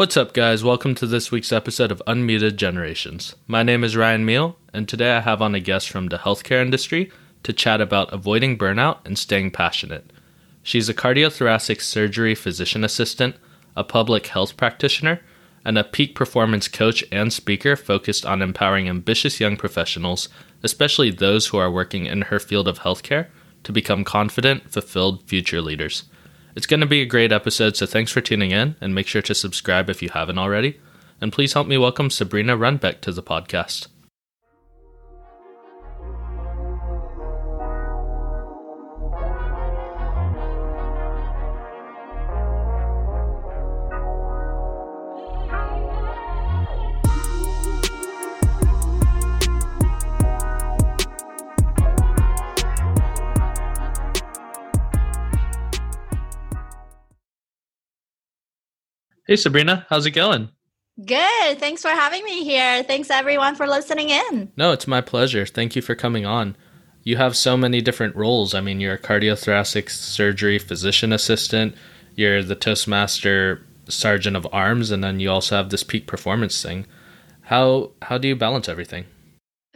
What's up, guys? Welcome to this week's episode of Unmuted Generations. My name is Ryan Meal, and today I have on a guest from the healthcare industry to chat about avoiding burnout and staying passionate. She's a cardiothoracic surgery physician assistant, a public health practitioner, and a peak performance coach and speaker focused on empowering ambitious young professionals, especially those who are working in her field of healthcare, to become confident, fulfilled future leaders. It's going to be a great episode, so thanks for tuning in and make sure to subscribe if you haven't already. And please help me welcome Sabrina Runbeck to the podcast. Hey, Sabrina, how's it going? Good. Thanks for having me here. Thanks, everyone, for listening in. No, it's my pleasure. Thank you for coming on. You have so many different roles. I mean, you're a cardiothoracic surgery physician assistant, you're the Toastmaster sergeant of arms, and then you also have this peak performance thing. How how do you balance everything?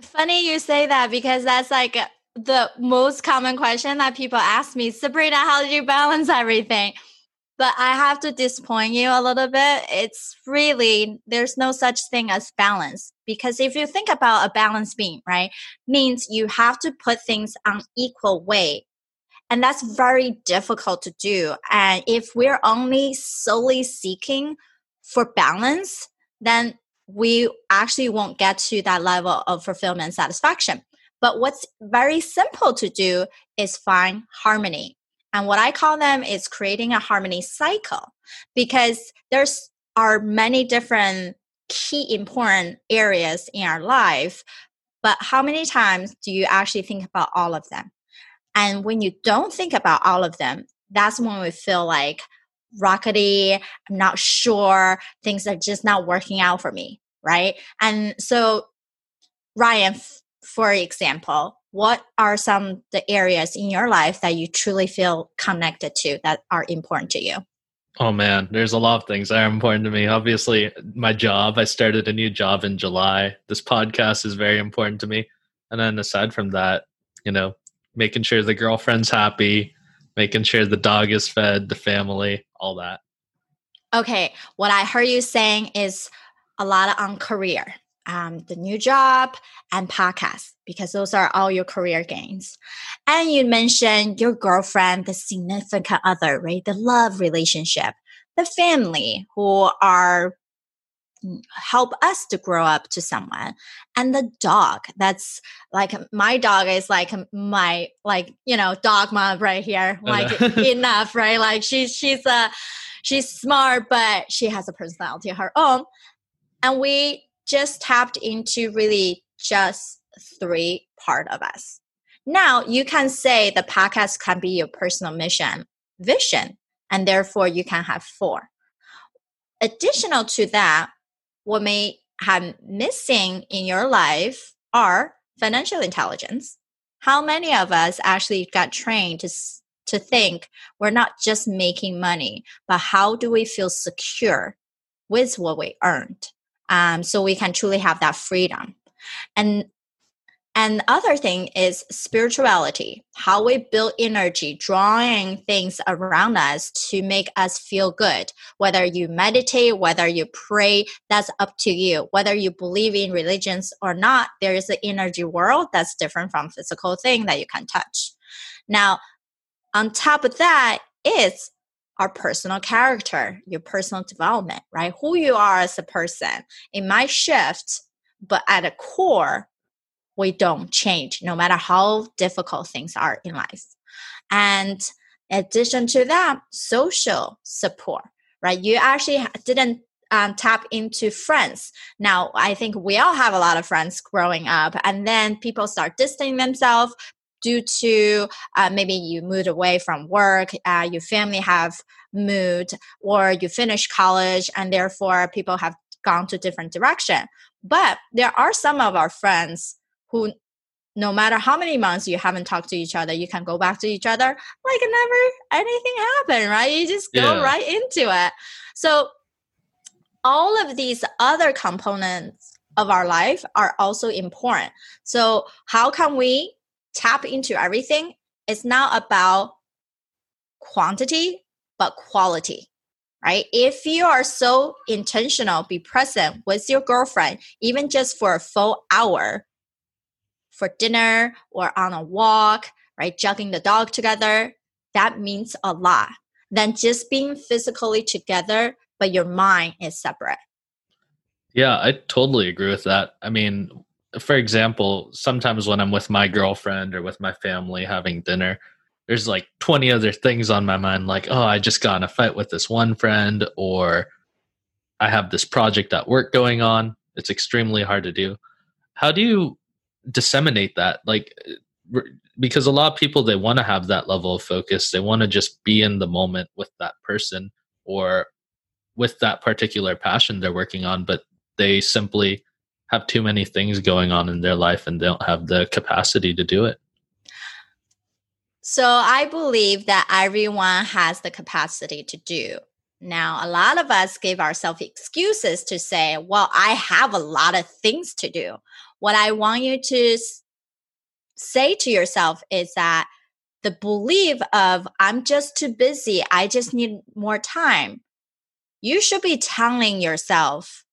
Funny you say that because that's like the most common question that people ask me. Sabrina, how do you balance everything? But I have to disappoint you a little bit. It's really, there's no such thing as balance. Because if you think about a balance beam, right, means you have to put things on equal weight. And that's very difficult to do. And if we're only solely seeking for balance, then we actually won't get to that level of fulfillment and satisfaction. But what's very simple to do is find harmony. And what I call them is creating a harmony cycle because there's are many different key important areas in our life, but how many times do you actually think about all of them? And when you don't think about all of them, that's when we feel like rockety, I'm not sure, things are just not working out for me, right? And so, Ryan, for example, what are some the areas in your life that you truly feel connected to that are important to you? Oh man there's a lot of things that are important to me. Obviously my job i started a new job in july. This podcast is very important to me. And then aside from that you know making sure the girlfriend's happy making sure the dog is fed the family all that. Okay what i heard you saying is a lot on career um, the new job and podcast because those are all your career gains. And you mentioned your girlfriend, the significant other, right? The love relationship, the family who are mm, help us to grow up to someone and the dog that's like my dog is like my like you know dog mom right here like enough right like she's she's a she's smart but she has a personality of her own and we just tapped into really just three part of us. Now you can say the podcast can be your personal mission, vision, and therefore you can have four. Additional to that, what may have missing in your life are financial intelligence. How many of us actually got trained to to think we're not just making money, but how do we feel secure with what we earned? Um, so we can truly have that freedom. And and other thing is spirituality how we build energy drawing things around us to make us feel good. Whether you meditate whether you pray that's up to you. Whether you believe in religions or not there is an energy world that's different from physical thing that you can touch. Now on top of that is our personal character, your personal development, right? Who you are as a person. It might shift, but at a core, we don't change no matter how difficult things are in life. And in addition to that, social support, right? You actually didn't um, tap into friends. Now, I think we all have a lot of friends growing up, and then people start distancing themselves due to uh, maybe you moved away from work, uh, your family have moved, or you finished college, and therefore people have gone to different direction. But there are some of our friends who no matter how many months you haven't talked to each other, you can go back to each other like never anything happened, right? You just go yeah. right into it. So all of these other components of our life are also important. So, how can we tap into everything? It's not about quantity, but quality, right? If you are so intentional, be present with your girlfriend, even just for a full hour for dinner or on a walk, right? Jogging the dog together, that means a lot than just being physically together, but your mind is separate. Yeah, I totally agree with that. I mean, for example, sometimes when I'm with my girlfriend or with my family having dinner, there's like 20 other things on my mind, like, oh, I just got in a fight with this one friend, or I have this project at work going on. It's extremely hard to do. How do you disseminate that? Like, because a lot of people they want to have that level of focus they want to just be in the moment with that person or with that particular passion they're working on but they simply have too many things going on in their life and they don't have the capacity to do it. So i believe that everyone has the capacity to do. Now a lot of us give ourselves excuses to say well i have a lot of things to do. What i want you to say to yourself is that the belief of I'm just too busy, I just need more time. You should be telling yourself,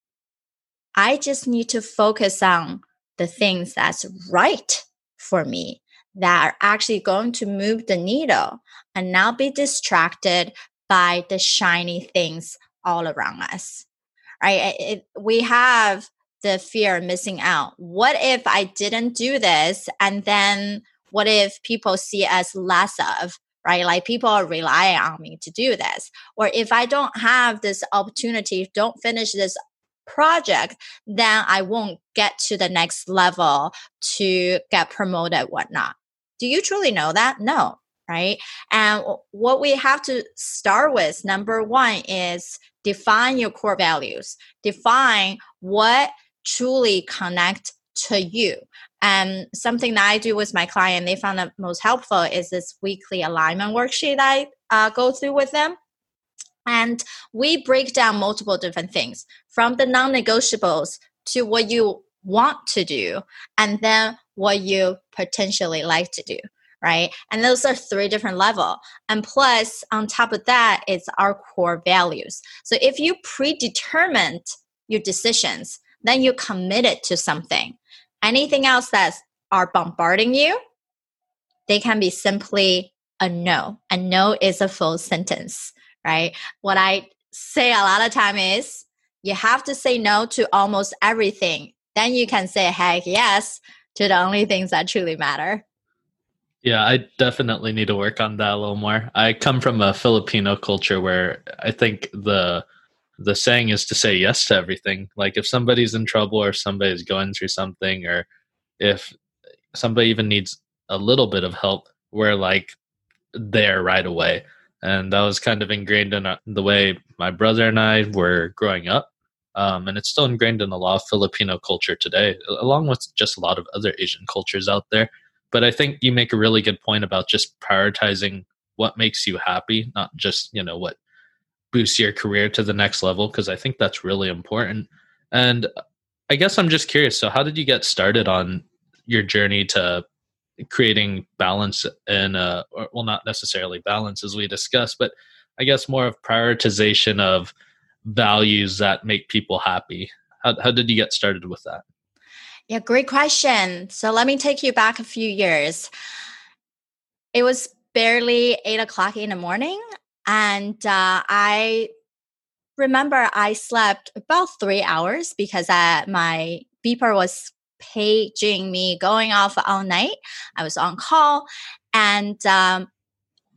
I just need to focus on the things that's right for me that are actually going to move the needle and not be distracted by the shiny things all around us. Right? It, we have the fear of missing out. What if I didn't do this? And then what if people see us less of, right? Like people are relying on me to do this. Or if I don't have this opportunity, don't finish this project, then I won't get to the next level to get promoted, whatnot. Do you truly know that? No, right? And what we have to start with, number one, is define your core values. Define what truly connect to you. And something that I do with my client, they found the most helpful is this weekly alignment worksheet I uh, go through with them. And we break down multiple different things from the non negotiables to what you want to do, and then what you potentially like to do right and those are three different level and plus on top of that it's our core values so if you predetermined your decisions then you're committed to something. Anything else that are bombarding you, they can be simply a no. A no is a full sentence, right? What I say a lot of time is you have to say no to almost everything. Then you can say heck yes to the only things that truly matter. Yeah, I definitely need to work on that a little more. I come from a Filipino culture where I think the the saying is to say yes to everything. Like if somebody's in trouble or somebody's going through something or if somebody even needs a little bit of help, we're like there right away. And that was kind of ingrained in uh, the way my brother and I were growing up. Um, and it's still ingrained in a lot of Filipino culture today, along with just a lot of other Asian cultures out there. But I think you make a really good point about just prioritizing what makes you happy, not just, you know, what boosts your career to the next level because I think that's really important. And I guess I'm just curious. So, how did you get started on your journey to creating balance and, uh, or, well, not necessarily balance as we discussed, but I guess more of prioritization of values that make people happy? How, how did you get started with that? Yeah, great question. So, let me take you back a few years. It was barely eight o'clock in the morning. And uh, I remember I slept about three hours because uh, my beeper was paging me going off all night. I was on call and um,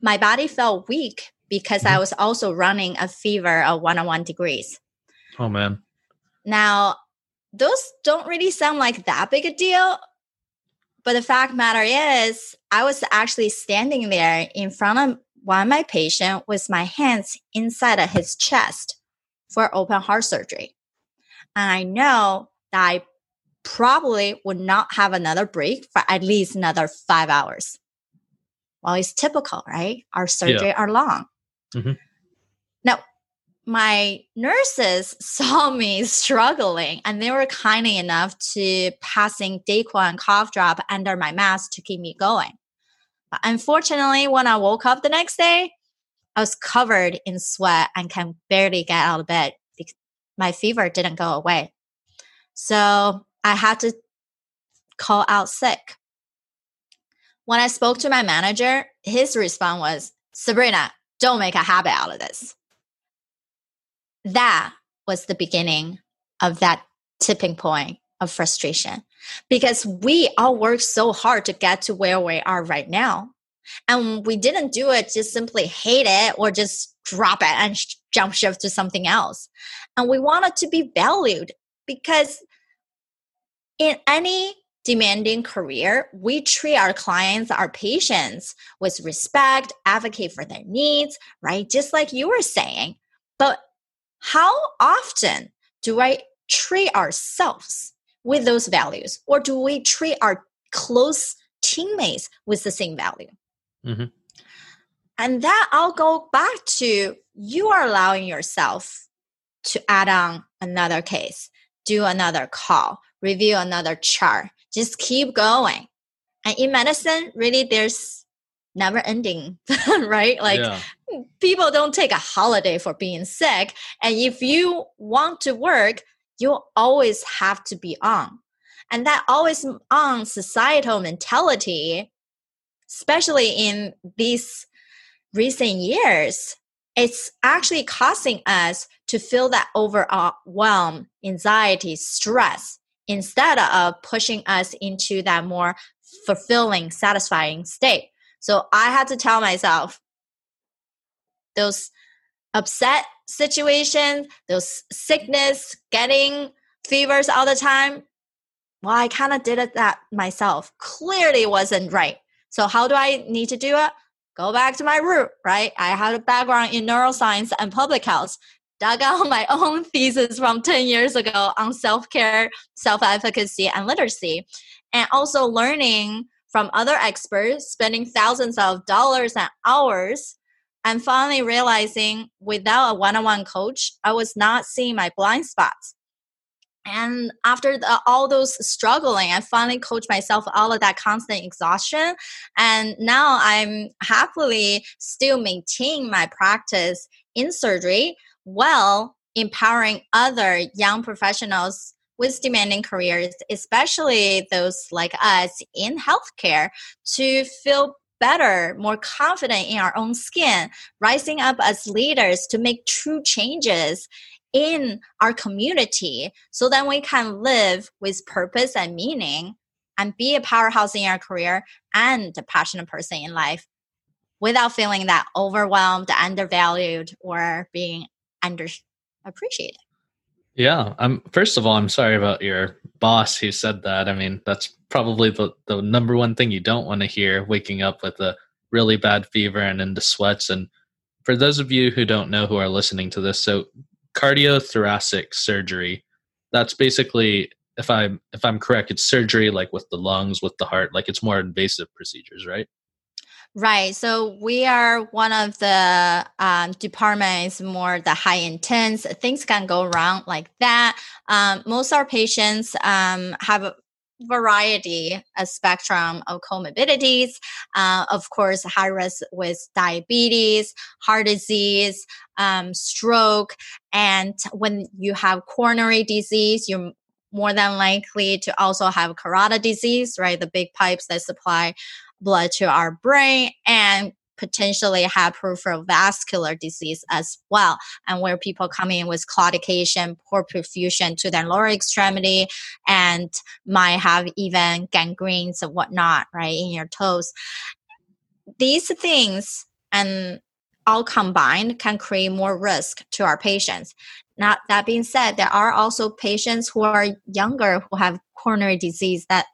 my body felt weak because mm-hmm. I was also running a fever of 101 degrees. Oh, man. Now, those don't really sound like that big a deal. But the fact matter is, I was actually standing there in front of one of my patient with my hands inside of his chest for open heart surgery. And I know that I probably would not have another break for at least another five hours. Well, it's typical, right? Our surgery yeah. are long. Mm-hmm. Now, my nurses saw me struggling and they were kind enough to passing Dayquil and cough drop under my mask to keep me going. But unfortunately, when I woke up the next day, I was covered in sweat and can barely get out of bed because my fever didn't go away. So I had to call out sick. When I spoke to my manager, his response was, Sabrina, don't make a habit out of this. That was the beginning of that tipping point of frustration because we all work so hard to get to where we are right now. And we didn't do it just simply hate it or just drop it and sh- jump shift to something else. And we wanted to be valued because in any demanding career, we treat our clients, our patients with respect, advocate for their needs, right? Just like you were saying. But how often do I treat ourselves with those values? Or do we treat our close teammates with the same value? Mm-hmm. And that I'll go back to you are allowing yourself to add on another case, do another call, review another chart, just keep going. And in medicine, really, there's never ending, right? Like yeah. people don't take a holiday for being sick. And if you want to work, you always have to be on. And that always on societal mentality, especially in these recent years, it's actually causing us to feel that overwhelm, anxiety, stress instead of pushing us into that more fulfilling, satisfying state. So I had to tell myself those upset situations, those sickness, getting fevers all the time. Well, I kind of did it that myself. Clearly wasn't right. So how do I need to do it? Go back to my root, right? I had a background in neuroscience and public health dug out my own thesis from 10 years ago on self care, self efficacy, and literacy, and also learning from other experts, spending thousands of dollars and hours, and finally realizing without a one on one coach, I was not seeing my blind spots. And after the, all those struggling, I finally coached myself out of that constant exhaustion. And now I'm happily still maintaining my practice in surgery while empowering other young professionals with demanding careers, especially those like us in healthcare, to feel better, more confident in our own skin, rising up as leaders to make true changes in our community so that we can live with purpose and meaning and be a powerhouse in our career and a passionate person in life without feeling that overwhelmed, undervalued, or being underappreciated. Yeah. I'm first of all, I'm sorry about your boss who said that. I mean, that's probably the, the number one thing you don't want to hear waking up with a really bad fever and into sweats. And for those of you who don't know who are listening to this, so cardiothoracic surgery, that's basically if I'm if I'm correct, it's surgery like with the lungs, with the heart, like it's more invasive procedures, right? Right. So we are one of the um, departments more the high intense. Things can go wrong like that. Um, most our patients um, have a variety, a spectrum of comorbidities. Uh, of course, high risk with diabetes, heart disease, um, stroke, and when you have coronary disease, you're more than likely to also have carotid disease, right? The big pipes that supply blood to our brain and potentially have peripheral vascular disease as well. And where people come in with claudication, poor perfusion to their lower extremity, and might have even gangrenes and whatnot, right, in your toes. These things and all combined can create more risk to our patients. Not that being said, there are also patients who are younger who have coronary disease that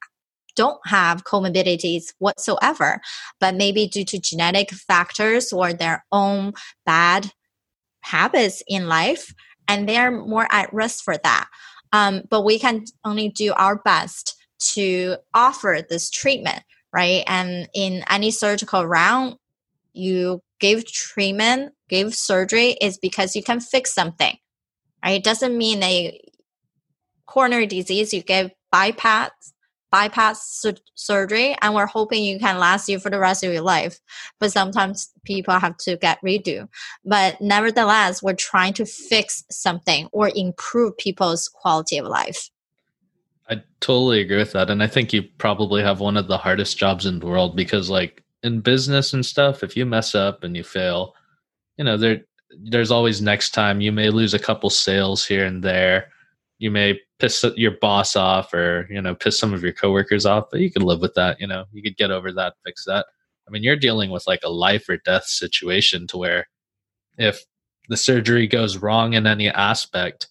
don't have comorbidities whatsoever, but maybe due to genetic factors or their own bad habits in life, and they're more at risk for that. Um, but we can only do our best to offer this treatment, right? And in any surgical round, you give treatment, give surgery is because you can fix something. Right? It doesn't mean a coronary disease you give bypass bypass sur- surgery and we're hoping you can last you for the rest of your life. But sometimes people have to get redo. But nevertheless we're trying to fix something or improve people's quality of life. I totally agree with that and i think you probably have one of the hardest jobs in the world because like in business and stuff if you mess up and you fail you know there there's always next time. You may lose a couple sales here and there you may piss your boss off or you know piss some of your coworkers off but you can live with that you know you could get over that fix that. I mean you're dealing with like a life or death situation to where if the surgery goes wrong in any aspect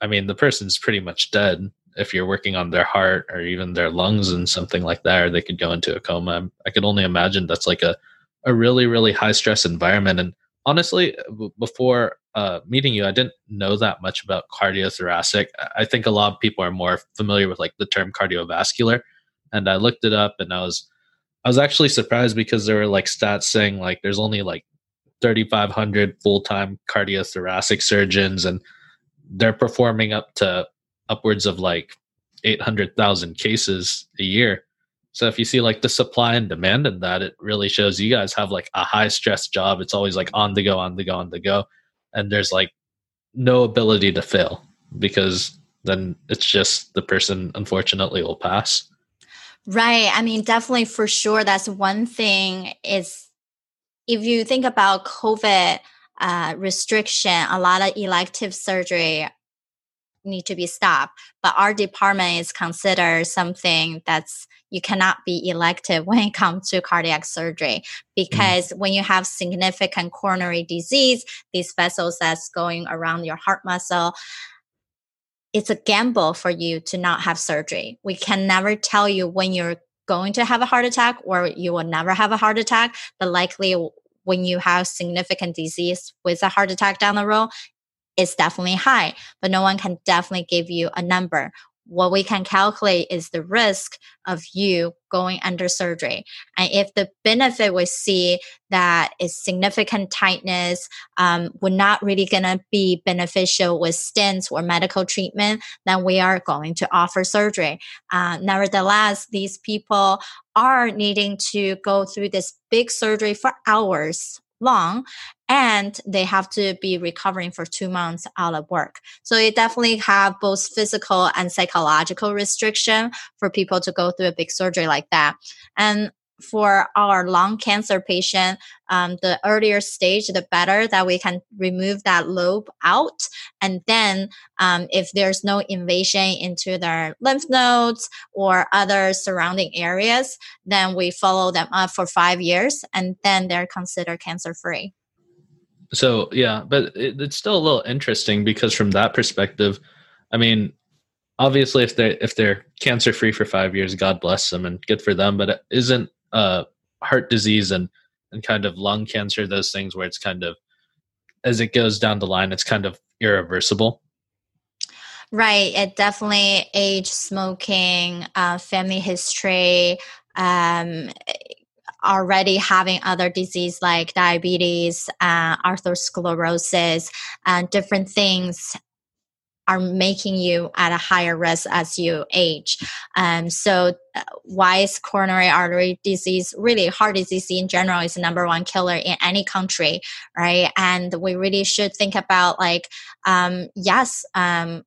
i mean the person's pretty much dead. If you're working on their heart or even their lungs and something like that or they could go into a coma i could only imagine that's like a, a really really high stress environment. And honestly before uh, meeting you, I didn't know that much about cardiothoracic. I think a lot of people are more familiar with like the term cardiovascular, and I looked it up, and I was I was actually surprised because there were like stats saying like there's only like 3,500 full time cardiothoracic surgeons, and they're performing up to upwards of like 800,000 cases a year. So if you see like the supply and demand in that, it really shows you guys have like a high stress job. It's always like on the go, on the go, on the go and there's like no ability to fail because then it's just the person unfortunately will pass. Right. I mean definitely for sure that's one thing is if you think about covid uh, restriction a lot of elective surgery need to be stopped but our department is considered something that's you cannot be elective when it comes to cardiac surgery mm. because mm. when you have significant coronary disease, these vessels that's going around your heart muscle, it's a gamble for you to not have surgery. We can never tell you when you're going to have a heart attack or you will never have a heart attack. The likely when you have significant disease with a heart attack down the road is definitely high, but no one can definitely give you a number what we can calculate is the risk of you going under surgery. And if the benefit we see that is significant tightness, um, we're not really going to be beneficial with stents or medical treatment, then we are going to offer surgery. Uh, nevertheless, these people are needing to go through this big surgery for hours long and they have to be recovering for two months out of work so it definitely have both physical and psychological restriction for people to go through a big surgery like that and for our lung cancer patient, um, the earlier stage, the better that we can remove that lobe out. And then, um, if there's no invasion into their lymph nodes or other surrounding areas, then we follow them up for five years and then they're considered cancer free. So, yeah, but it, it's still a little interesting because from that perspective, I mean, obviously if they if they're cancer free for five years god bless them and good for them but is isn't uh, heart disease and and kind of lung cancer, those things where it's kind of as it goes down the line, it's kind of irreversible. Right. It definitely age, smoking, uh, family history, um, already having other disease like diabetes, uh, atherosclerosis, and different things are making you at a higher risk as you age. Um, so, uh, why is coronary artery disease really heart disease in general is the number one killer in any country, right? And we really should think about like, um, yes, um,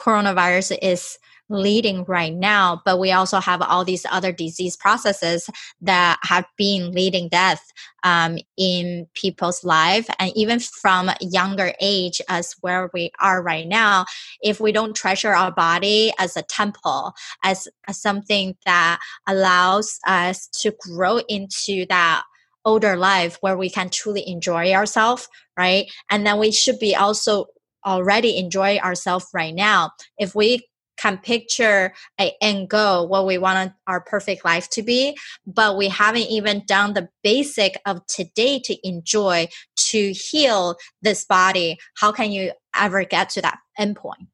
coronavirus is leading right now, but we also have all these other disease processes that have been leading death um, in people's life. And even from younger age as where we are right now, if we don't treasure our body as a temple, as, as something that allows us to grow into that older life where we can truly enjoy ourselves, right? And then we should be also already enjoy ourselves right now. If we can picture a end goal what we want our perfect life to be but we haven't even done the basic of today to enjoy to heal this body how can you ever get to that end point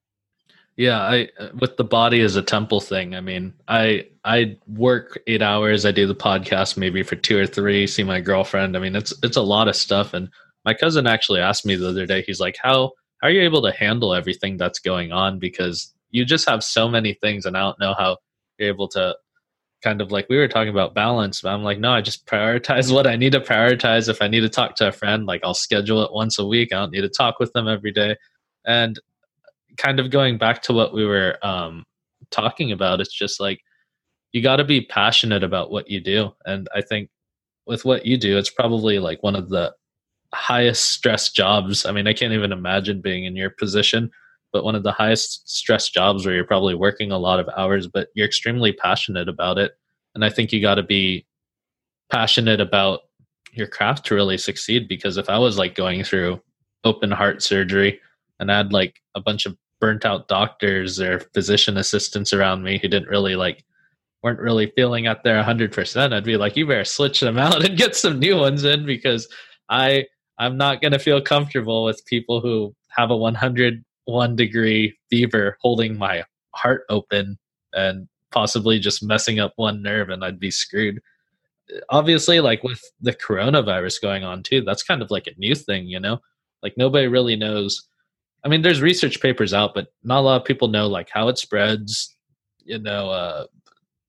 Yeah, I uh, with the body as a temple thing. I mean, I I work eight hours. I do the podcast maybe for two or three. See my girlfriend. I mean, it's it's a lot of stuff. And my cousin actually asked me the other day. He's like, "How how are you able to handle everything that's going on? Because you just have so many things, and I don't know how you're able to kind of like we were talking about balance but i'm like no i just prioritize what i need to prioritize. If i need to talk to a friend like i'll schedule it once a week. I don't need to talk with them every day. And kind of going back to what we were um, talking about it's just like you got to be passionate about what you do. And i think with what you do it's probably like one of the highest stress jobs. I mean i can't even imagine being in your position but one of the highest stress jobs where you're probably working a lot of hours, but you're extremely passionate about it. And I think you got to be passionate about your craft to really succeed. Because if I was like going through open heart surgery and I had like a bunch of burnt out doctors or physician assistants around me who didn't really like, weren't really feeling at their 100%, I'd be like, you better switch them out and get some new ones in because I, I'm not going to feel comfortable with people who have a 100 one degree fever holding my heart open and possibly just messing up one nerve and I'd be screwed. Obviously, like with the coronavirus going on too, that's kind of like a new thing, you know? Like nobody really knows. I mean, there's research papers out, but not a lot of people know like how it spreads, you know, uh,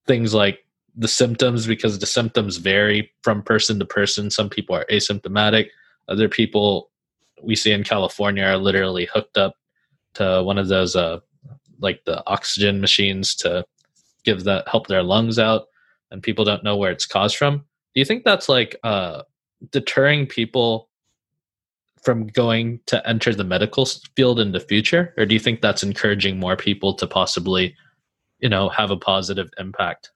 things like the symptoms because the symptoms vary from person to person. Some people are asymptomatic, other people we see in California are literally hooked up to one of those uh, like the oxygen machines to give that help their lungs out and people don't know where it's caused from. Do you think that's like uh, deterring people from going to enter the medical field in the future? Or do you think that's encouraging more people to possibly you know have a positive impact?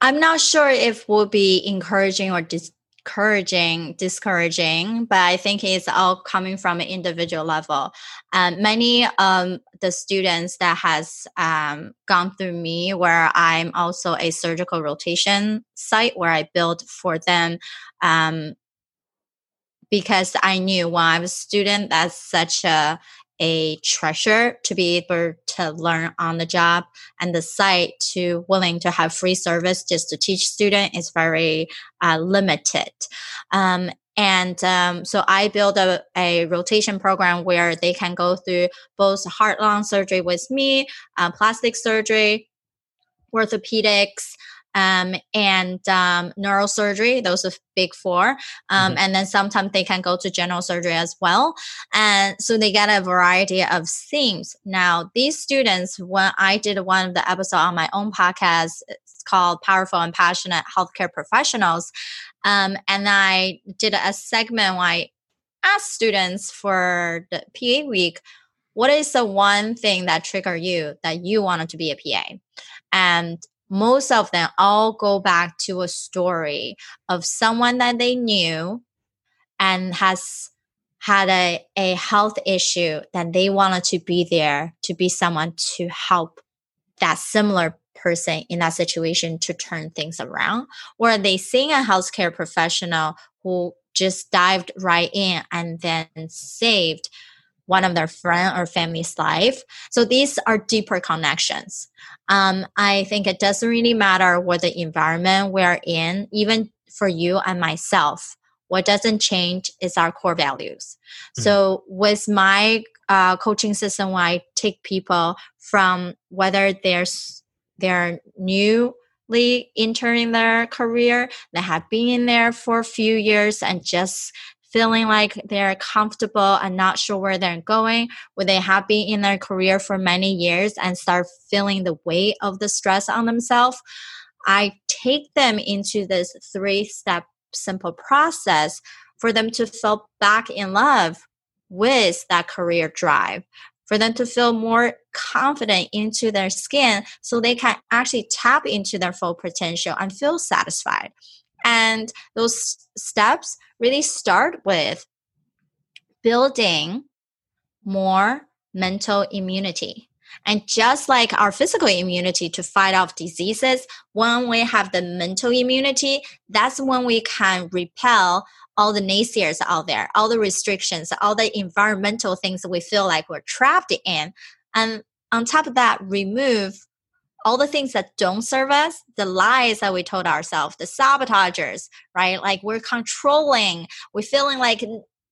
I'm not sure if we'll be encouraging or dis- encouraging, discouraging, but I think it's all coming from an individual level. And many um, the students that has um, gone through me, where I'm also a surgical rotation site where I build for them. Um, because I knew when I was a student, that's such a a treasure to be able to learn on the job and the site to willing to have free service just to teach student is very uh, limited. Um, and um, so i built a, a, rotation program where they can go through both heart lung surgery with me uh, plastic surgery orthopedics um, and um, neurosurgery. Those are big four. Um, mm-hmm. And then sometimes they can go to general surgery as well. And so they get a variety of themes. Now, these students, when I did one of the episodes on my own podcast, it's called Powerful and Passionate Healthcare Professionals. Um, and I did a segment where I asked students for the PA week, what is the one thing that triggered you that you wanted to be a PA? And most of them all go back to a story of someone that they knew and has had a, a health issue that they wanted to be there to be someone to help that similar person in that situation to turn things around or they seeing a healthcare professional who just dived right in and then saved one of their friend or family's life. So these are deeper connections. Um, I think it doesn't really matter what the environment we're in, even for you and myself. What doesn't change is our core values. Mm-hmm. So with my uh, coaching system, when I take people from whether they're they're newly entering their career, they have been in there for a few years and just feeling like they're comfortable and not sure where they're going, where they have been in their career for many years and start feeling the weight of the stress on themselves, I take them into this three step simple process for them to feel back in love with that career drive for them to feel more confident into their skin so they can actually tap into their full potential and feel satisfied and those steps really start with building more mental immunity. And just like our physical immunity to fight off diseases, when we have the mental immunity, that's when we can repel all the naysayers out there, all the restrictions, all the environmental things we feel like we're trapped in. And on top of that, remove all the things that don't serve us, the lies that we told ourselves, the sabotagers, right? Like we're controlling, we're feeling like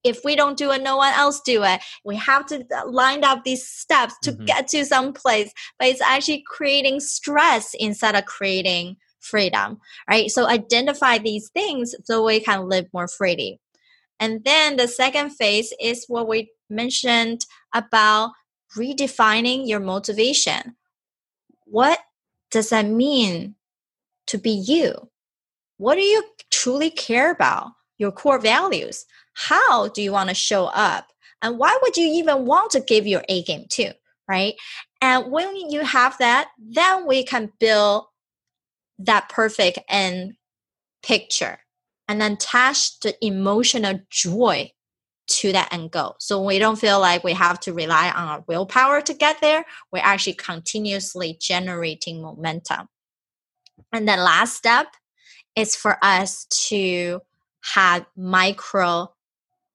if we don't do it, no one else do it. We have to uh, line up these steps to mm-hmm. get to some place, but it's actually creating stress instead of creating freedom, right? So identify these things so we can live more freely. And then the second phase is what we mentioned about redefining your motivation. What does that mean to be you? What do you truly care about? Your core values. How do you want to show up? And why would you even want to give your A game too? Right. And when you have that, then we can build that perfect end picture and then attach the emotional joy to that end goal. So we don't feel like we have to rely on our willpower to get there. We're actually continuously generating momentum. And the last step is for us to have micro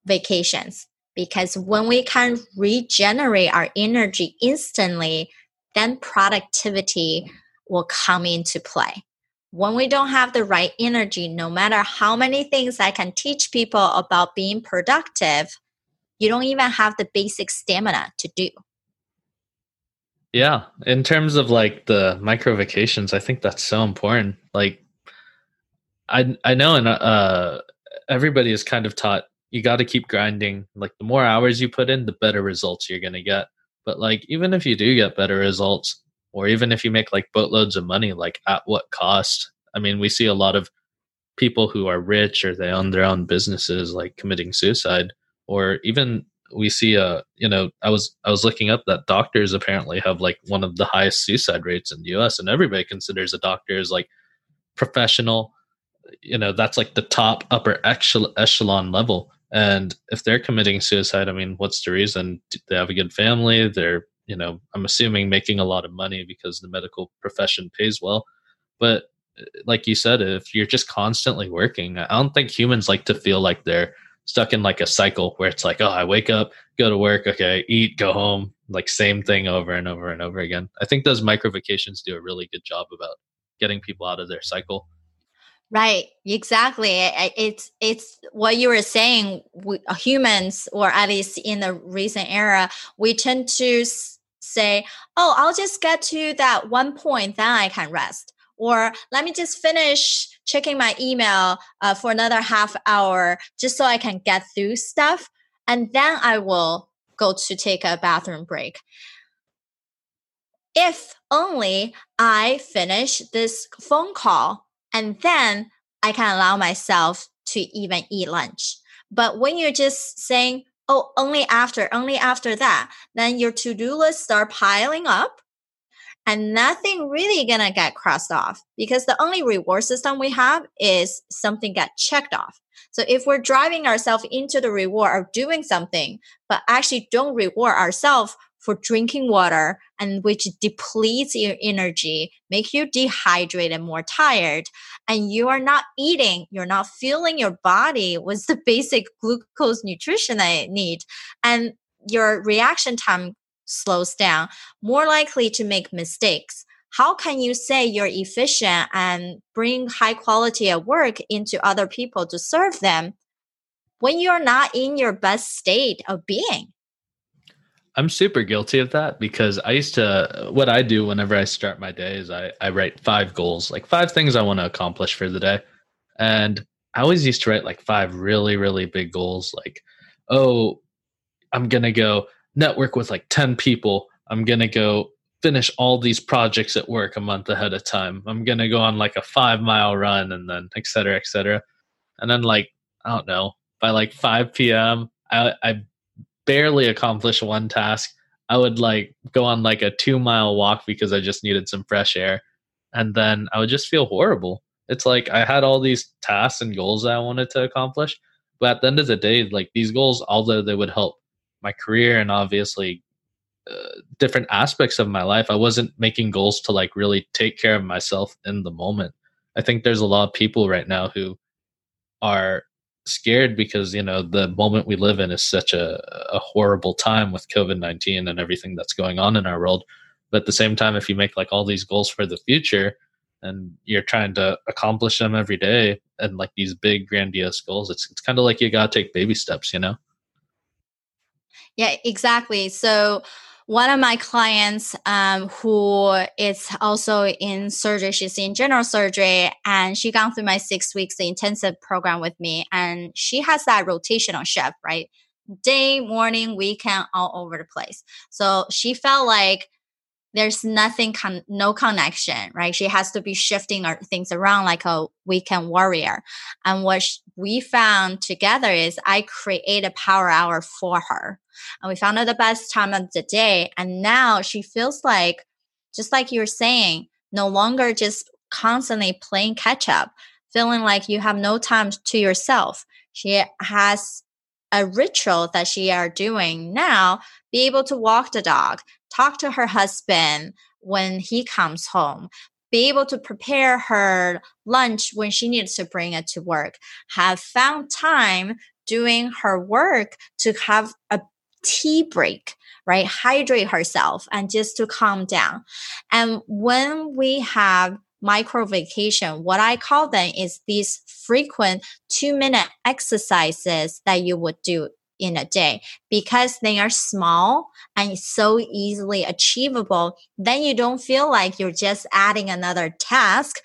vacations because when we can regenerate our energy instantly, then productivity will come into play when we don't have the right energy, no matter how many things I can teach people about being productive, you don't even have the basic stamina to do. Yeah, in terms of like the micro vacations, I think that's so important. Like, I I know, and uh, everybody is kind of taught you got to keep grinding. Like, the more hours you put in, the better results you're gonna get. But like, even if you do get better results, or even if you make like boatloads of money, like at what cost? I mean, we see a lot of people who are rich or they own their own businesses like committing suicide or even we see a uh, you know i was i was looking up that doctors apparently have like one of the highest suicide rates in the us and everybody considers a doctor as like professional you know that's like the top upper echelon level. And if they're committing suicide i mean what's the reason? They have a good family? They're you know i'm assuming making a lot of money because the medical profession pays well but uh, like you said if you're just constantly working i don't think humans like to feel like they're stuck in like a cycle where it's like oh i wake up go to work okay eat go home like same thing over and over and over again i think those micro vacations do a really good job about getting people out of their cycle Right, exactly. It's it's what you were saying. We, humans, or at least in the recent era, we tend to say, oh, I'll just get to that one point, then I can rest. Or let me just finish checking my email uh, for another half hour just so I can get through stuff. And then I will go to take a bathroom break. If only I finish this phone call and then I can allow myself to even eat lunch. But when you're just saying, oh, only after, only after that, then your to do list start piling up and nothing really gonna get crossed off because the only reward system we have is something get checked off. So if we're driving ourselves into the reward of doing something, but actually don't reward ourselves for drinking water and which depletes your energy, make you dehydrated, more tired, and you are not eating, you're not filling your body with the basic glucose nutrition that it need, and your reaction time slows down, more likely to make mistakes. How can you say you're efficient and bring high quality at work into other people to serve them when you're not in your best state of being? I'm super guilty of that because I used to what I do whenever I start my day is I, I write five goals, like five things I want to accomplish for the day. And I always used to write like five really, really big goals, like, oh, I'm gonna go network with like 10 people. I'm gonna go finish all these projects at work a month ahead of time. I'm gonna go on like a five mile run and then et cetera, et cetera. And then like, I don't know, by like 5 p.m. I, I barely accomplish one task. I would like go on like a two mile walk because I just needed some fresh air. And then I would just feel horrible. It's like I had all these tasks and goals that I wanted to accomplish. But at the end of the day, like these goals, although they would help my career and obviously uh, different aspects of my life, I wasn't making goals to like really take care of myself in the moment. I think there's a lot of people right now who are scared because you know the moment we live in is such a, a horrible time with covid-19 and everything that's going on in our world. But at the same time if you make like all these goals for the future and you're trying to accomplish them every day and like these big grandiose goals it's, it's kind of like you got to take baby steps you know? Yeah exactly. So one of my clients um, who is also in surgery she's in general surgery and she gone through my six weeks intensive program with me and she has that rotational shift right? Day morning weekend all over the place. So she felt like there's nothing con- no connection right? She has to be shifting her things around like a weekend warrior. And what we found together is i create a power hour for her. And we found her the best time of the day and now she feels like just like you're saying no longer just constantly playing catch up feeling like you have no time to yourself. She has a ritual that she are doing now be able to walk the dog talk to her husband when he comes home be able to prepare her lunch when she needs to bring it to work. Have found time doing her work to have a tea break right? Hydrate herself and just to calm down. And when we have micro vacation what i call them is these frequent two minute exercises that you would do in a day. Because they are small and so easily achievable then you don't feel like you're just adding another task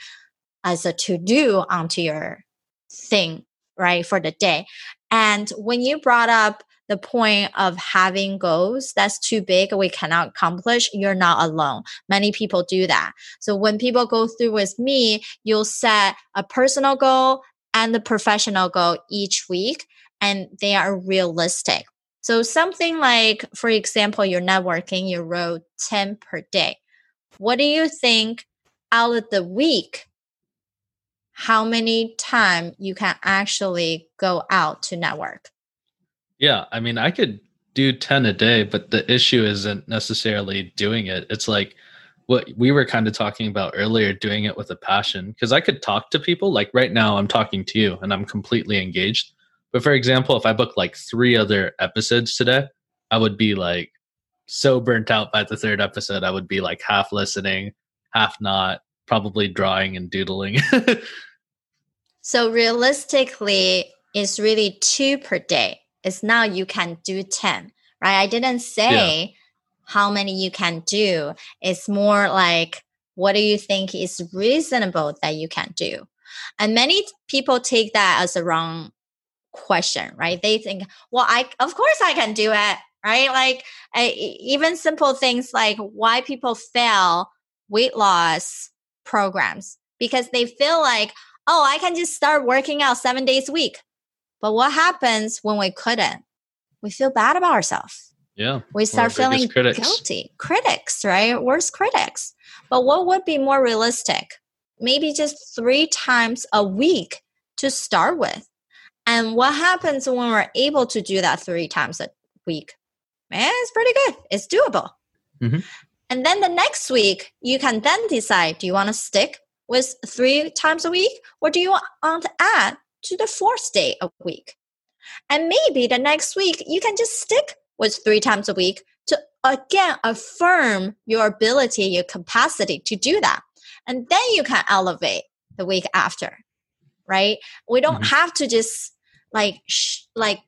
as a to do onto your thing right for the day. And when you brought up the point of having goals that's too big we cannot accomplish you're not alone. Many people do that. So when people go through with me you'll set a personal goal and the professional goal each week and they are realistic. So something like, for example, you're networking, you wrote 10 per day. What do you think out of the week? How many time you can actually go out to network? Yeah, I mean, I could do 10 a day, but the issue isn't necessarily doing it. It's like what we were kind of talking about earlier, doing it with a passion. Because I could talk to people, like right now, I'm talking to you and I'm completely engaged. But for example, if I booked like three other episodes today, I would be like so burnt out by the third episode. I would be like half listening, half not, probably drawing and doodling. so realistically, it's really two per day. It's now you can do 10, right? I didn't say yeah. how many you can do. It's more like, what do you think is reasonable that you can do? And many people take that as a wrong question, right? They think, well, I, of course I can do it, right? Like I, eh, even simple things like why people fail weight loss programs because they feel like, oh, I can just start working out seven days a week. But what happens when we couldn't? We feel bad about ourselves. Yeah. We start feeling critics. guilty. Critics, right? Worst critics. But what would be more realistic? Maybe just three times a week to start with. And what happens when we're able to do that three times a week? Man, it's pretty good. It's doable. Mm-hmm. And then the next week, you can then decide do you want to stick with three times a week or do you want to add to the fourth day a week? And maybe the next week, you can just stick with three times a week to again affirm your ability, your capacity to do that. And then you can elevate the week after, right? We don't mm-hmm. have to just like sh- like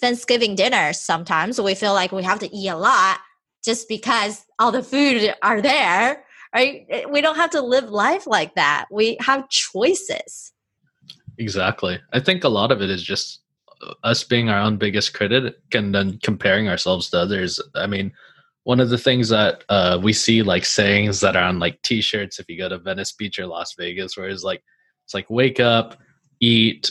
Thanksgiving dinner sometimes we feel like we have to eat a lot just because all the food are there right? Eh, we don't have to live life like that. We have choices. Exactly. I think a lot of it is just uh, us being our own biggest critic and then comparing ourselves to others. I mean one of the things that uh, we see like sayings that are on like t-shirts if you go to venice beach or las vegas where it's like it's like wake up eat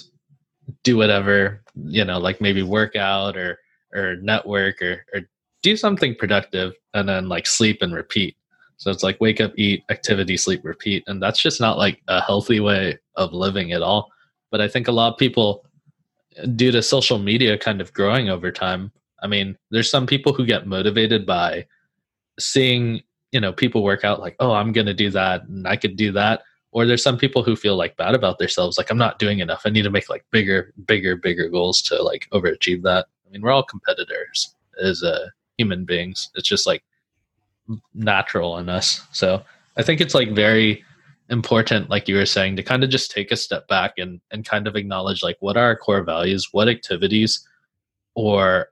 do whatever, you know, like maybe work out or or network or or do something productive and then like sleep and repeat. So it's like wake up, eat, activity, sleep, repeat. And that's just not like a healthy way of living at all. But I think a lot of people, due to social media kind of growing over time, I mean, there's some people who get motivated by seeing, you know, people work out like, oh, I'm going to do that and I could do that or there's some people who feel like bad about themselves like i'm not doing enough. I need to make like bigger bigger bigger goals to like overachieve that. I mean we're all competitors as uh, human beings. It's just like natural in us. So i think it's like very important like you were saying to kind of just take a step back and and kind of acknowledge like what are our core values what activities or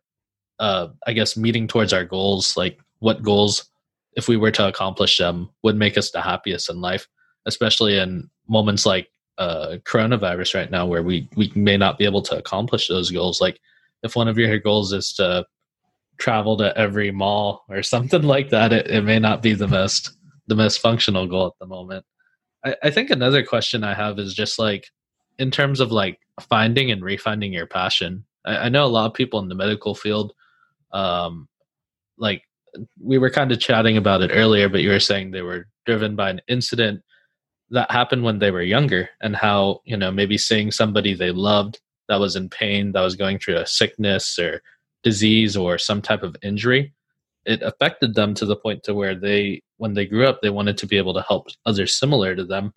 uh i guess meeting towards our goals like what goals if we were to accomplish them would make us the happiest in life especially in moments like uh, coronavirus right now where we we may not be able to accomplish those goals. Like if one of your goals is to travel to every mall or something like that it, it may not be the most the most functional goal at the moment. I, I think another question i have is just like in terms of like finding and refinding your passion I, I know a lot of people in the medical field um like we were kind of chatting about it earlier but you were saying they were driven by an incident that happened when they were younger and how you know maybe seeing somebody they loved that was in pain that was going through a sickness or disease or some type of injury it affected them to the point to where they when they grew up they wanted to be able to help others similar to them.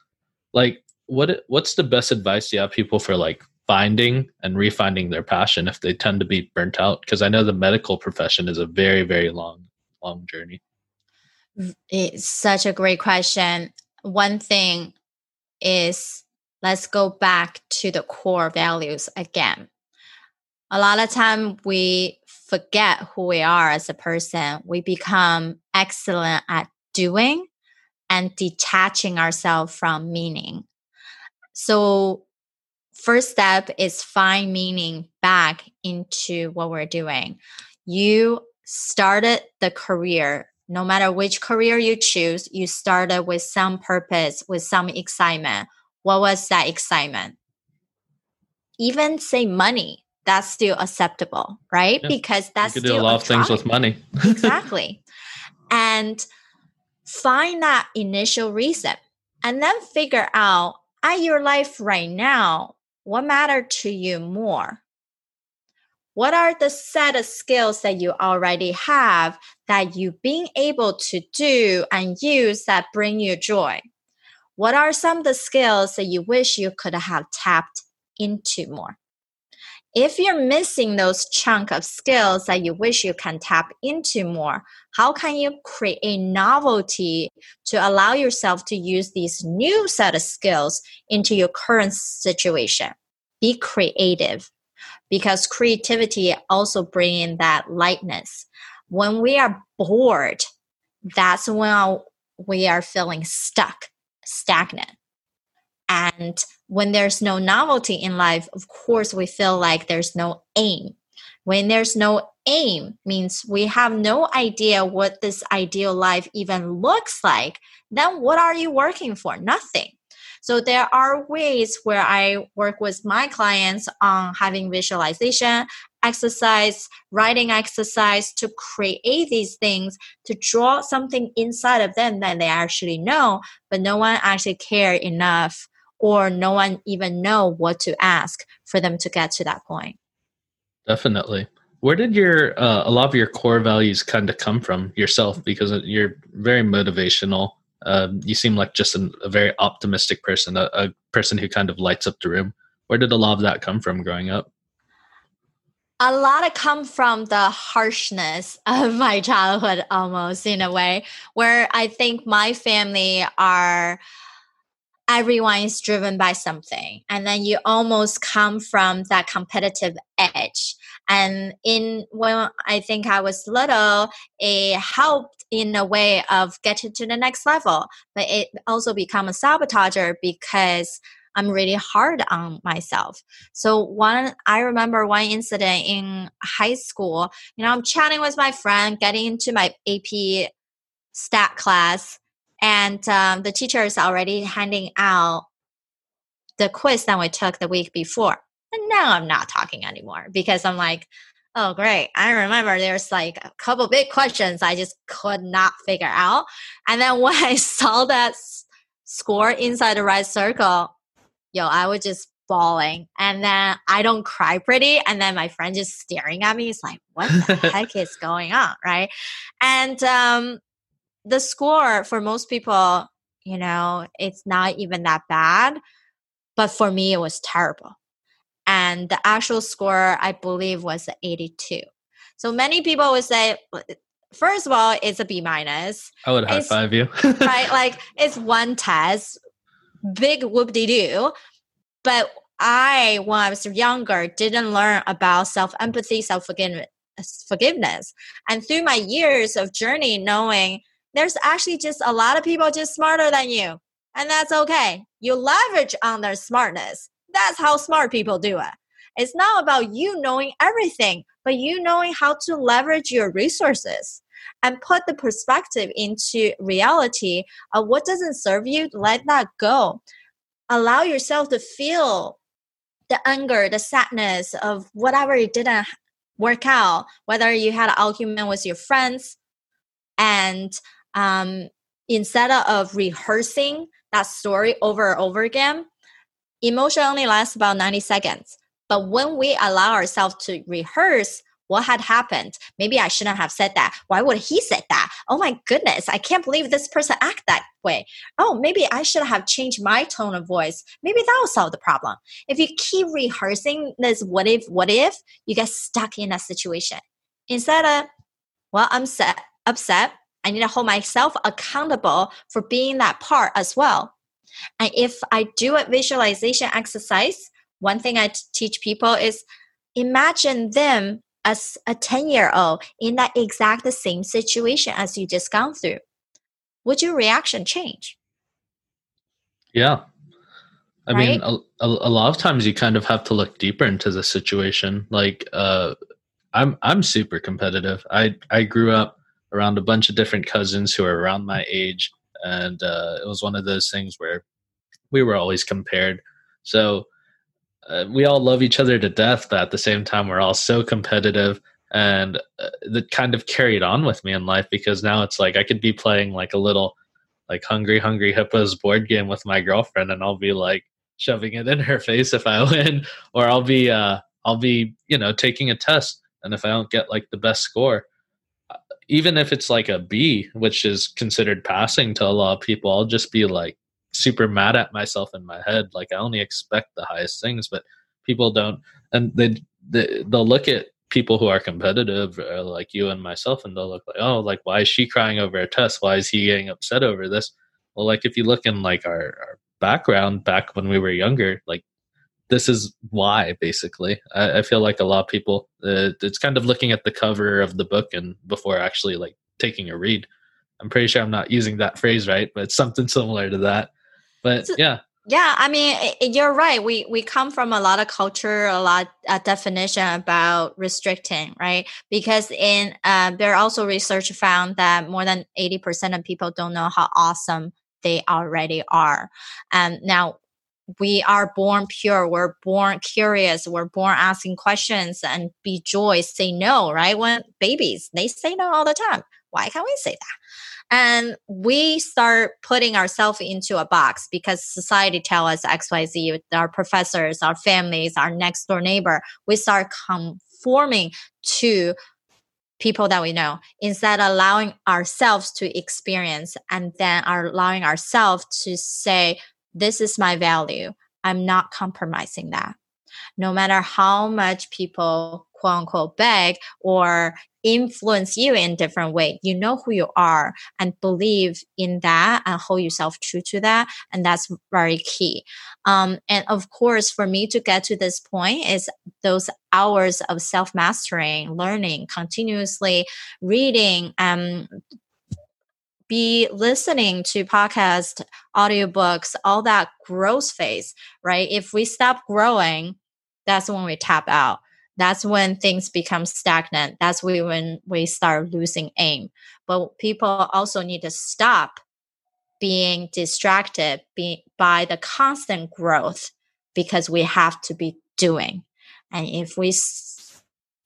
Like what what's the best advice you have people for like finding and refinding their passion if they tend to be burnt out? Because i know the medical profession is a very very long long journey. It's such a great question one thing is let's go back to the core values again. A lot of time we forget who we are as a person. We become excellent at doing and detaching ourselves from meaning. So first step is find meaning back into what we're doing. You started the career no matter which career you choose, you started with some purpose, with some excitement. What was that excitement? Even say money, that's still acceptable, right? Yeah. Because that's you could do a lot of things with money. exactly. And find that initial reason and then figure out at your life right now, what matter to you more? what are the set of skills that you already have that you've been able to do and use that bring you joy? What are some of the skills that you wish you could have tapped into more? If you're missing those chunk of skills that you wish you can tap into more, how can you create a novelty to allow yourself to use these new set of skills into your current situation? Be creative because creativity also bring in that lightness. When we are bored, that's when we are feeling stuck, stagnant. And when there's no novelty in life, of course, we feel like there's no aim. When there's no aim, means we have no idea what this ideal life even looks like. Then what are you working for? Nothing. So there are ways where I work with my clients on having visualization, exercise, writing exercise to create these things to draw something inside of them that they actually know, but no one actually care enough or no one even know what to ask for them to get to that point. Definitely. Where did your uh, a lot of your core values kind of come from yourself? Because you're very motivational um, you seem like just an, a very optimistic person, a, a person who kind of lights up the room. Where did a lot of that come from growing up? A lot of come from the harshness of my childhood almost in a way where i think my family are everyone is driven by something and then you almost come from that competitive edge. And in when i think i was little it helped in a way of getting to the next level but it also become a sabotager because i'm really hard on myself so one i remember one incident in high school you know i'm chatting with my friend getting into my ap stat class and um, the teacher is already handing out the quiz that we took the week before and now I'm not talking anymore because I'm like, oh, great. I remember there's like a couple big questions I just could not figure out. And then when I saw that score inside the right circle, yo, I was just bawling. And then I don't cry pretty. And then my friend just staring at me. It's like, what the heck is going on? Right. And um, the score for most people you know, it's not even that bad. But for me, it was terrible. And the actual score, I believe, was 82. So many people would say, first of all, it's a B minus. I would high five you. right? Like it's one test, big whoop de doo. But I, when I was younger, didn't learn about self empathy, self forgiveness. And through my years of journey, knowing there's actually just a lot of people just smarter than you. And that's okay. You leverage on their smartness. That's how smart people do it. It's not about you knowing everything, but you knowing how to leverage your resources and put the perspective into reality of what doesn't serve you, let that go. Allow yourself to feel the anger, the sadness of whatever it didn't work out, whether you had an argument with your friends and um, instead of rehearsing that story over and over again, emotion only lasts about 90 seconds. But when we allow ourselves to rehearse what had happened, maybe I shouldn't have said that. Why would he said that? Oh my goodness, I can't believe this person act that way. Oh, maybe I should have changed my tone of voice. Maybe that will solve the problem. If you keep rehearsing this what if, what if, you get stuck in that situation. Instead of, well, I'm set, upset, I need to hold myself accountable for being that part as well. And if I do a visualization exercise, one thing I teach people is imagine them as a 10 year old in that exact same situation as you just gone through. Would your reaction change? Yeah. I right? mean, a, a, a, lot of times you kind of have to look deeper into the situation. Like, uh, I'm I'm super competitive. I I grew up around a bunch of different cousins who are around my age, and uh, it was one of those things where we were always compared. So uh, we all love each other to death, but at the same time, we're all so competitive, and uh, that kind of carried on with me in life because now it's like I could be playing like a little like Hungry Hungry Hippos board game with my girlfriend, and I'll be like shoving it in her face if I win, or I'll be uh, I'll be you know taking a test, and if I don't get like the best score, even if it's like a B, which is considered passing to a lot of people, I'll just be like super mad at myself in my head. Like I only expect the highest things, but people don't, and they, they they'll look at people who are competitive, uh, like you and myself, and they'll look like, oh, like why is she crying over a test? Why is he getting upset over this? Well, like if you look in like our, our background back when we were younger, like this is why basically I, I, feel like a lot of people uh, it's kind of looking at the cover of the book and before actually like taking a read i'm pretty sure i'm not using that phrase right but something similar to that but yeah. yeah i mean you're right we we come from a lot of culture a lot of definition about restricting right? Because in uh, there also research found that more than 80% of people don't know how awesome they already are. And now we are born pure we're born curious we're born asking questions and be joy say no right? When babies they say no all the time. Why can't we say that and we start putting ourselves into a box because society tell us xyz our professors our families our next door neighbor we start conforming to people that we know instead of allowing ourselves to experience and then allowing ourselves to say this is my value. I'm not compromising that. No matter how much people quote unquote beg or influence you in different way, you know who you are and believe in that and hold yourself true to that. And that's very key. Um, and of course, for me to get to this point is those hours of self mastering, learning, continuously reading, um, be listening to podcast, audiobooks, all that growth phase, right? If we stop growing, that's when we tap out. That's when things become stagnant. That's when we start losing aim. But people also need to stop being distracted by the constant growth because we have to be doing. And if we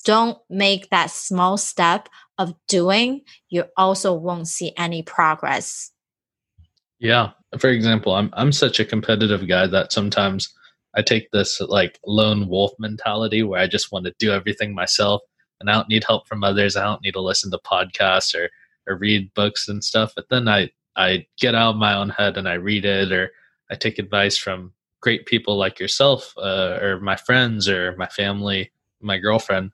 don't make that small step of doing, you also won't see any progress. Yeah. For example, I'm I'm such a competitive guy that sometimes I take this like lone wolf mentality where I just want to do everything myself and I don't need help from others. I don't need to listen to podcasts or, or read books and stuff. But then I I get out of my own head and I read it, or I take advice from great people like yourself, uh, or my friends, or my family, my girlfriend.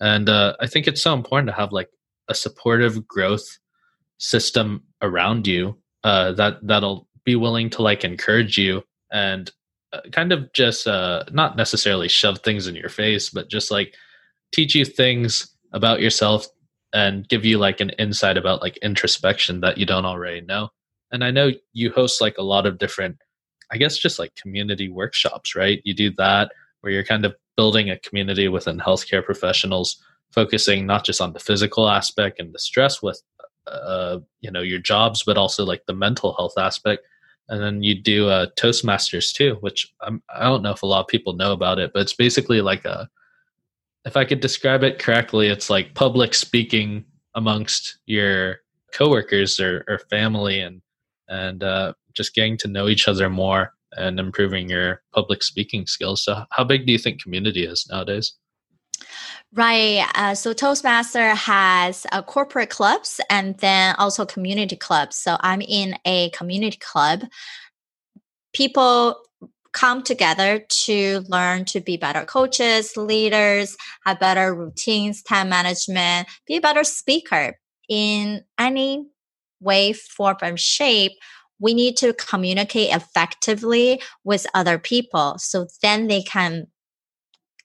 And uh, I think it's so important to have like a supportive growth system around you uh, that that'll be willing to like encourage you and kind of just uh, not necessarily shove things in your face, but just like teach you things about yourself and give you like an insight about like introspection that you don't already know. And I know you host like a lot of different, I guess, just like community workshops, right? You do that where you're kind of building a community within healthcare professionals, focusing not just on the physical aspect and the stress with, uh, you know, your jobs, but also like the mental health aspect. And then you do uh, Toastmasters too, which I'm, I don't know if a lot of people know about it, but it's basically like a if I could describe it correctly, it's like public speaking amongst your coworkers or, or family and and uh, just getting to know each other more and improving your public speaking skills. So, how big do you think community is nowadays? Right. Uh, so Toastmaster has uh, corporate clubs and then also community clubs. So I'm in a community club. People come together to learn to be better coaches, leaders, have better routines, time management, be a better speaker in any way, form, and shape. We need to communicate effectively with other people so then they can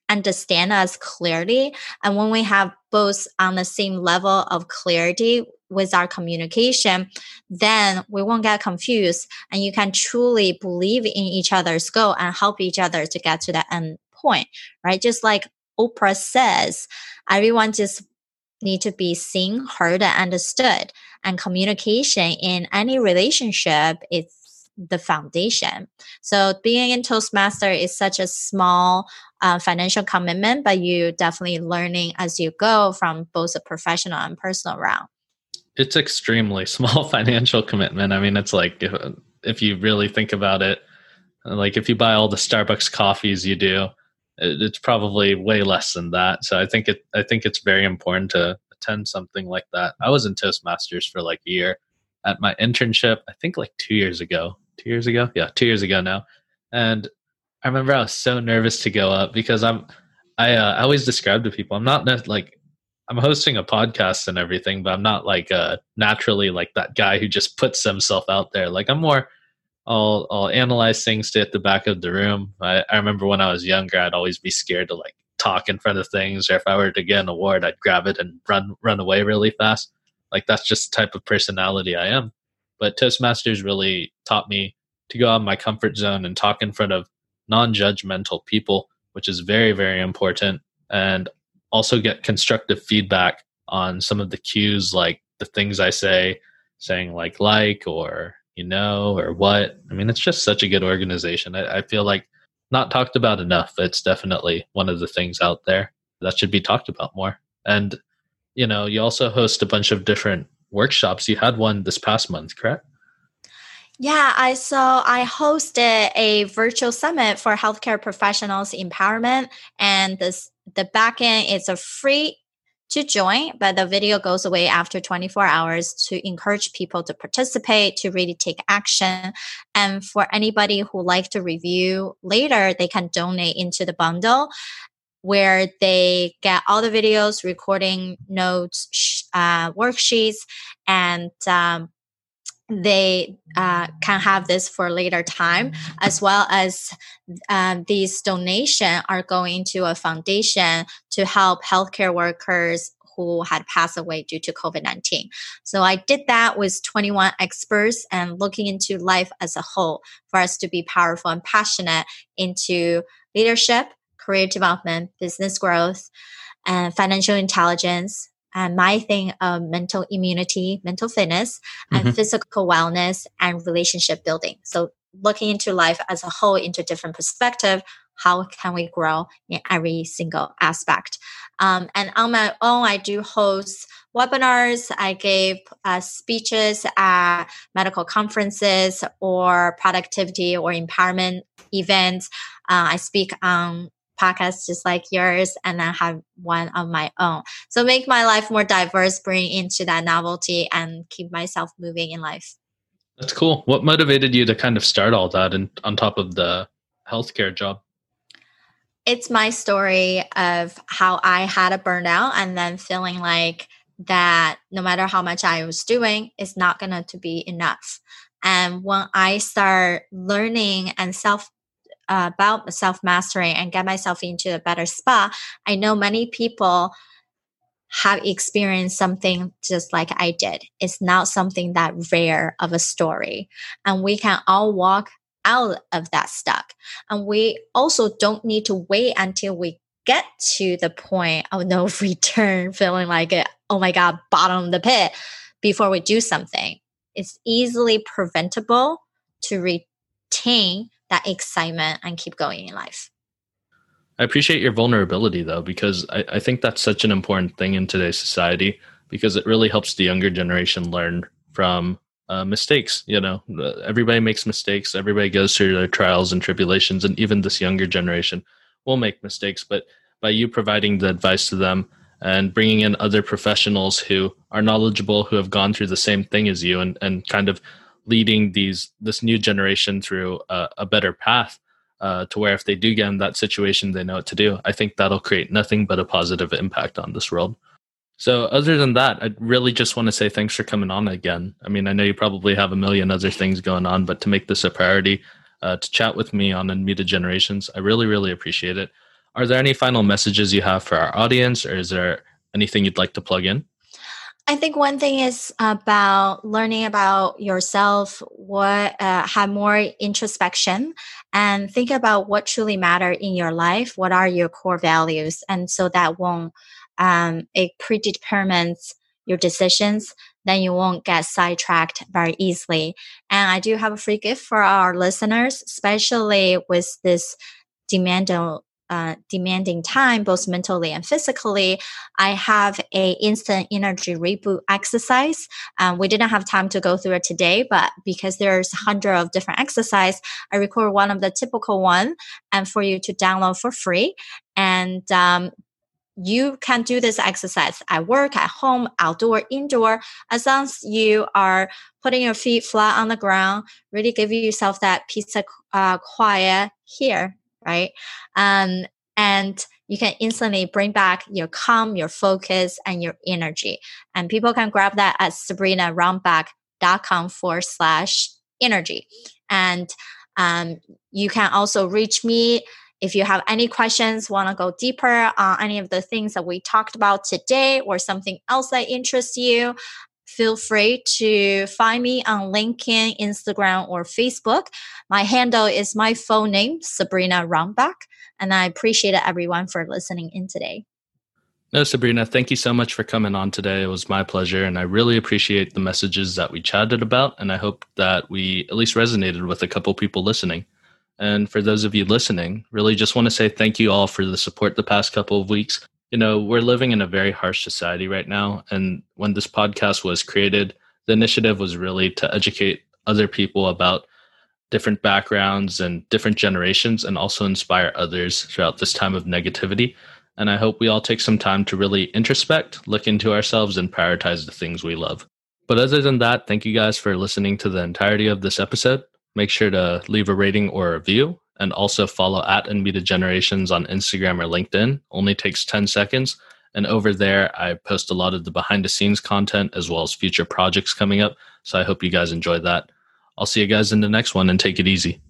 understand us clearly. And when we have both on the same level of clarity with our communication, then we won't get confused and you can truly believe in each other's goal and help each other to get to that end point, right? Just like Oprah says, everyone just need to be seen, heard, and understood. And communication in any relationship is the foundation. So being in Toastmaster is such a small uh, financial commitment, but you definitely learning as you go from both a professional and personal realm. It's extremely small financial commitment. I mean, it's like if, if you really think about it, like if you buy all the Starbucks coffees you do, it, it's probably way less than that. So I think it I think it's very important to attend something like that. I was in Toastmasters for like a year at my internship. I think like two years ago. Two years ago, yeah, two years ago now. And I remember I was so nervous to go up because I'm I uh, I always describe to people I'm not like I'm hosting a podcast and everything, but I'm not like uh naturally like that guy who just puts himself out there. Like I'm more I'll I'll analyze things, stay at the back of the room. I, I remember when I was younger, I'd always be scared to like talk in front of things, or if I were to get an award, I'd grab it and run run away really fast. Like that's just the type of personality I am. But Toastmasters really taught me to go out of my comfort zone and talk in front of non-judgmental people, which is very very important, and also get constructive feedback on some of the cues like the things I say, saying like like or you know or what. I mean, it's just such a good organization. I, I feel like not talked about enough. It's definitely one of the things out there that should be talked about more. And you know, you also host a bunch of different workshops. You had one this past month, correct? Yeah, I so I hosted a virtual summit for healthcare professionals empowerment and this the backend is a free to join, but the video goes away after 24 hours to encourage people to participate, to really take action. And for anybody who like to review later, they can donate into the bundle where they get all the videos, recording notes, uh, worksheets, and um, they uh, can have this for later time as well as um, these donation are going to a foundation to help healthcare workers who had passed away due to covid-19 so i did that with 21 experts and looking into life as a whole for us to be powerful and passionate into leadership career development business growth and financial intelligence and my thing of mental immunity, mental fitness, and mm-hmm. physical wellness and relationship building. So looking into life as a whole into different perspective, how can we grow in every single aspect? Um, and on my own, I do host webinars. I gave uh, speeches at medical conferences or productivity or empowerment events. Uh, I speak on podcasts just like yours and then have one of my own. So make my life more diverse, bring into that novelty and keep myself moving in life. That's cool. What motivated you to kind of start all that and on top of the healthcare job? It's my story of how I had a burnout and then feeling like that no matter how much I was doing, it's not going to be enough. And when I start learning and self about self mastery and get myself into a better spot, I know many people have experienced something just like I did. It's not something that rare of a story. And we can all walk out of that stuck. And we also don't need to wait until we get to the point of no return, feeling like, oh my God, bottom of the pit before we do something. It's easily preventable to retain that excitement and keep going in life. I appreciate your vulnerability though, because I, I think that's such an important thing in today's society because it really helps the younger generation learn from uh, mistakes. You know, everybody makes mistakes. Everybody goes through their trials and tribulations, and even this younger generation will make mistakes. But by you providing the advice to them and bringing in other professionals who are knowledgeable, who have gone through the same thing as you, and and kind of leading these this new generation through a, a better path uh, to where if they do get in that situation, they know what to do. I think that'll create nothing but a positive impact on this world. So, other than that, I really just want to say thanks for coming on again. I mean, I know you probably have a million other things going on, but to make this a priority, uh, to chat with me on Unmuted Generations, I really, really appreciate it. Are there any final messages you have for our audience, or is there anything you'd like to plug in? I think one thing is about learning about yourself, what uh, have more introspection, and think about what truly matter in your life. What are your core values, and so that won't um, it predetermines your decisions. Then you won't get sidetracked very easily. And I do have a free gift for our listeners, especially with this demand uh, demanding time, both mentally and physically, I have a instant energy reboot exercise. Um, we didn't have time to go through it today, but because there's a hundred of different exercise, I record one of the typical one and for you to download for free. And um, you can do this exercise at work, at home, outdoor, indoor, as long as you are putting your feet flat on the ground, really give yourself that piece of uh, quiet here right? Um, and you can instantly bring back your calm, your focus, and your energy. And people can grab that at sabrinarunbeck.com forward slash energy. And um, you can also reach me if you have any questions, want to go deeper on any of the things that we talked about today or something else that interests you feel free to find me on LinkedIn, Instagram, or Facebook. My handle is my full name, Sabrina Runbeck, and I appreciate everyone for listening in today. No, Sabrina, thank you so much for coming on today. It was my pleasure, and I really appreciate the messages that we chatted about, and I hope that we at least resonated with a couple people listening. And for those of you listening, really just want to say thank you all for the support the past couple of weeks you know, we're living in a very harsh society right now. And when this podcast was created, the initiative was really to educate other people about different backgrounds and different generations and also inspire others throughout this time of negativity. And I hope we all take some time to really introspect, look into ourselves, and prioritize the things we love. But other than that, thank you guys for listening to the entirety of this episode. Make sure to leave a rating or a review and also follow at Unmuted Generations on Instagram or LinkedIn. Only takes 10 seconds. And over there, I post a lot of the behind the scenes content as well as future projects coming up. So I hope you guys enjoy that. I'll see you guys in the next one and take it easy.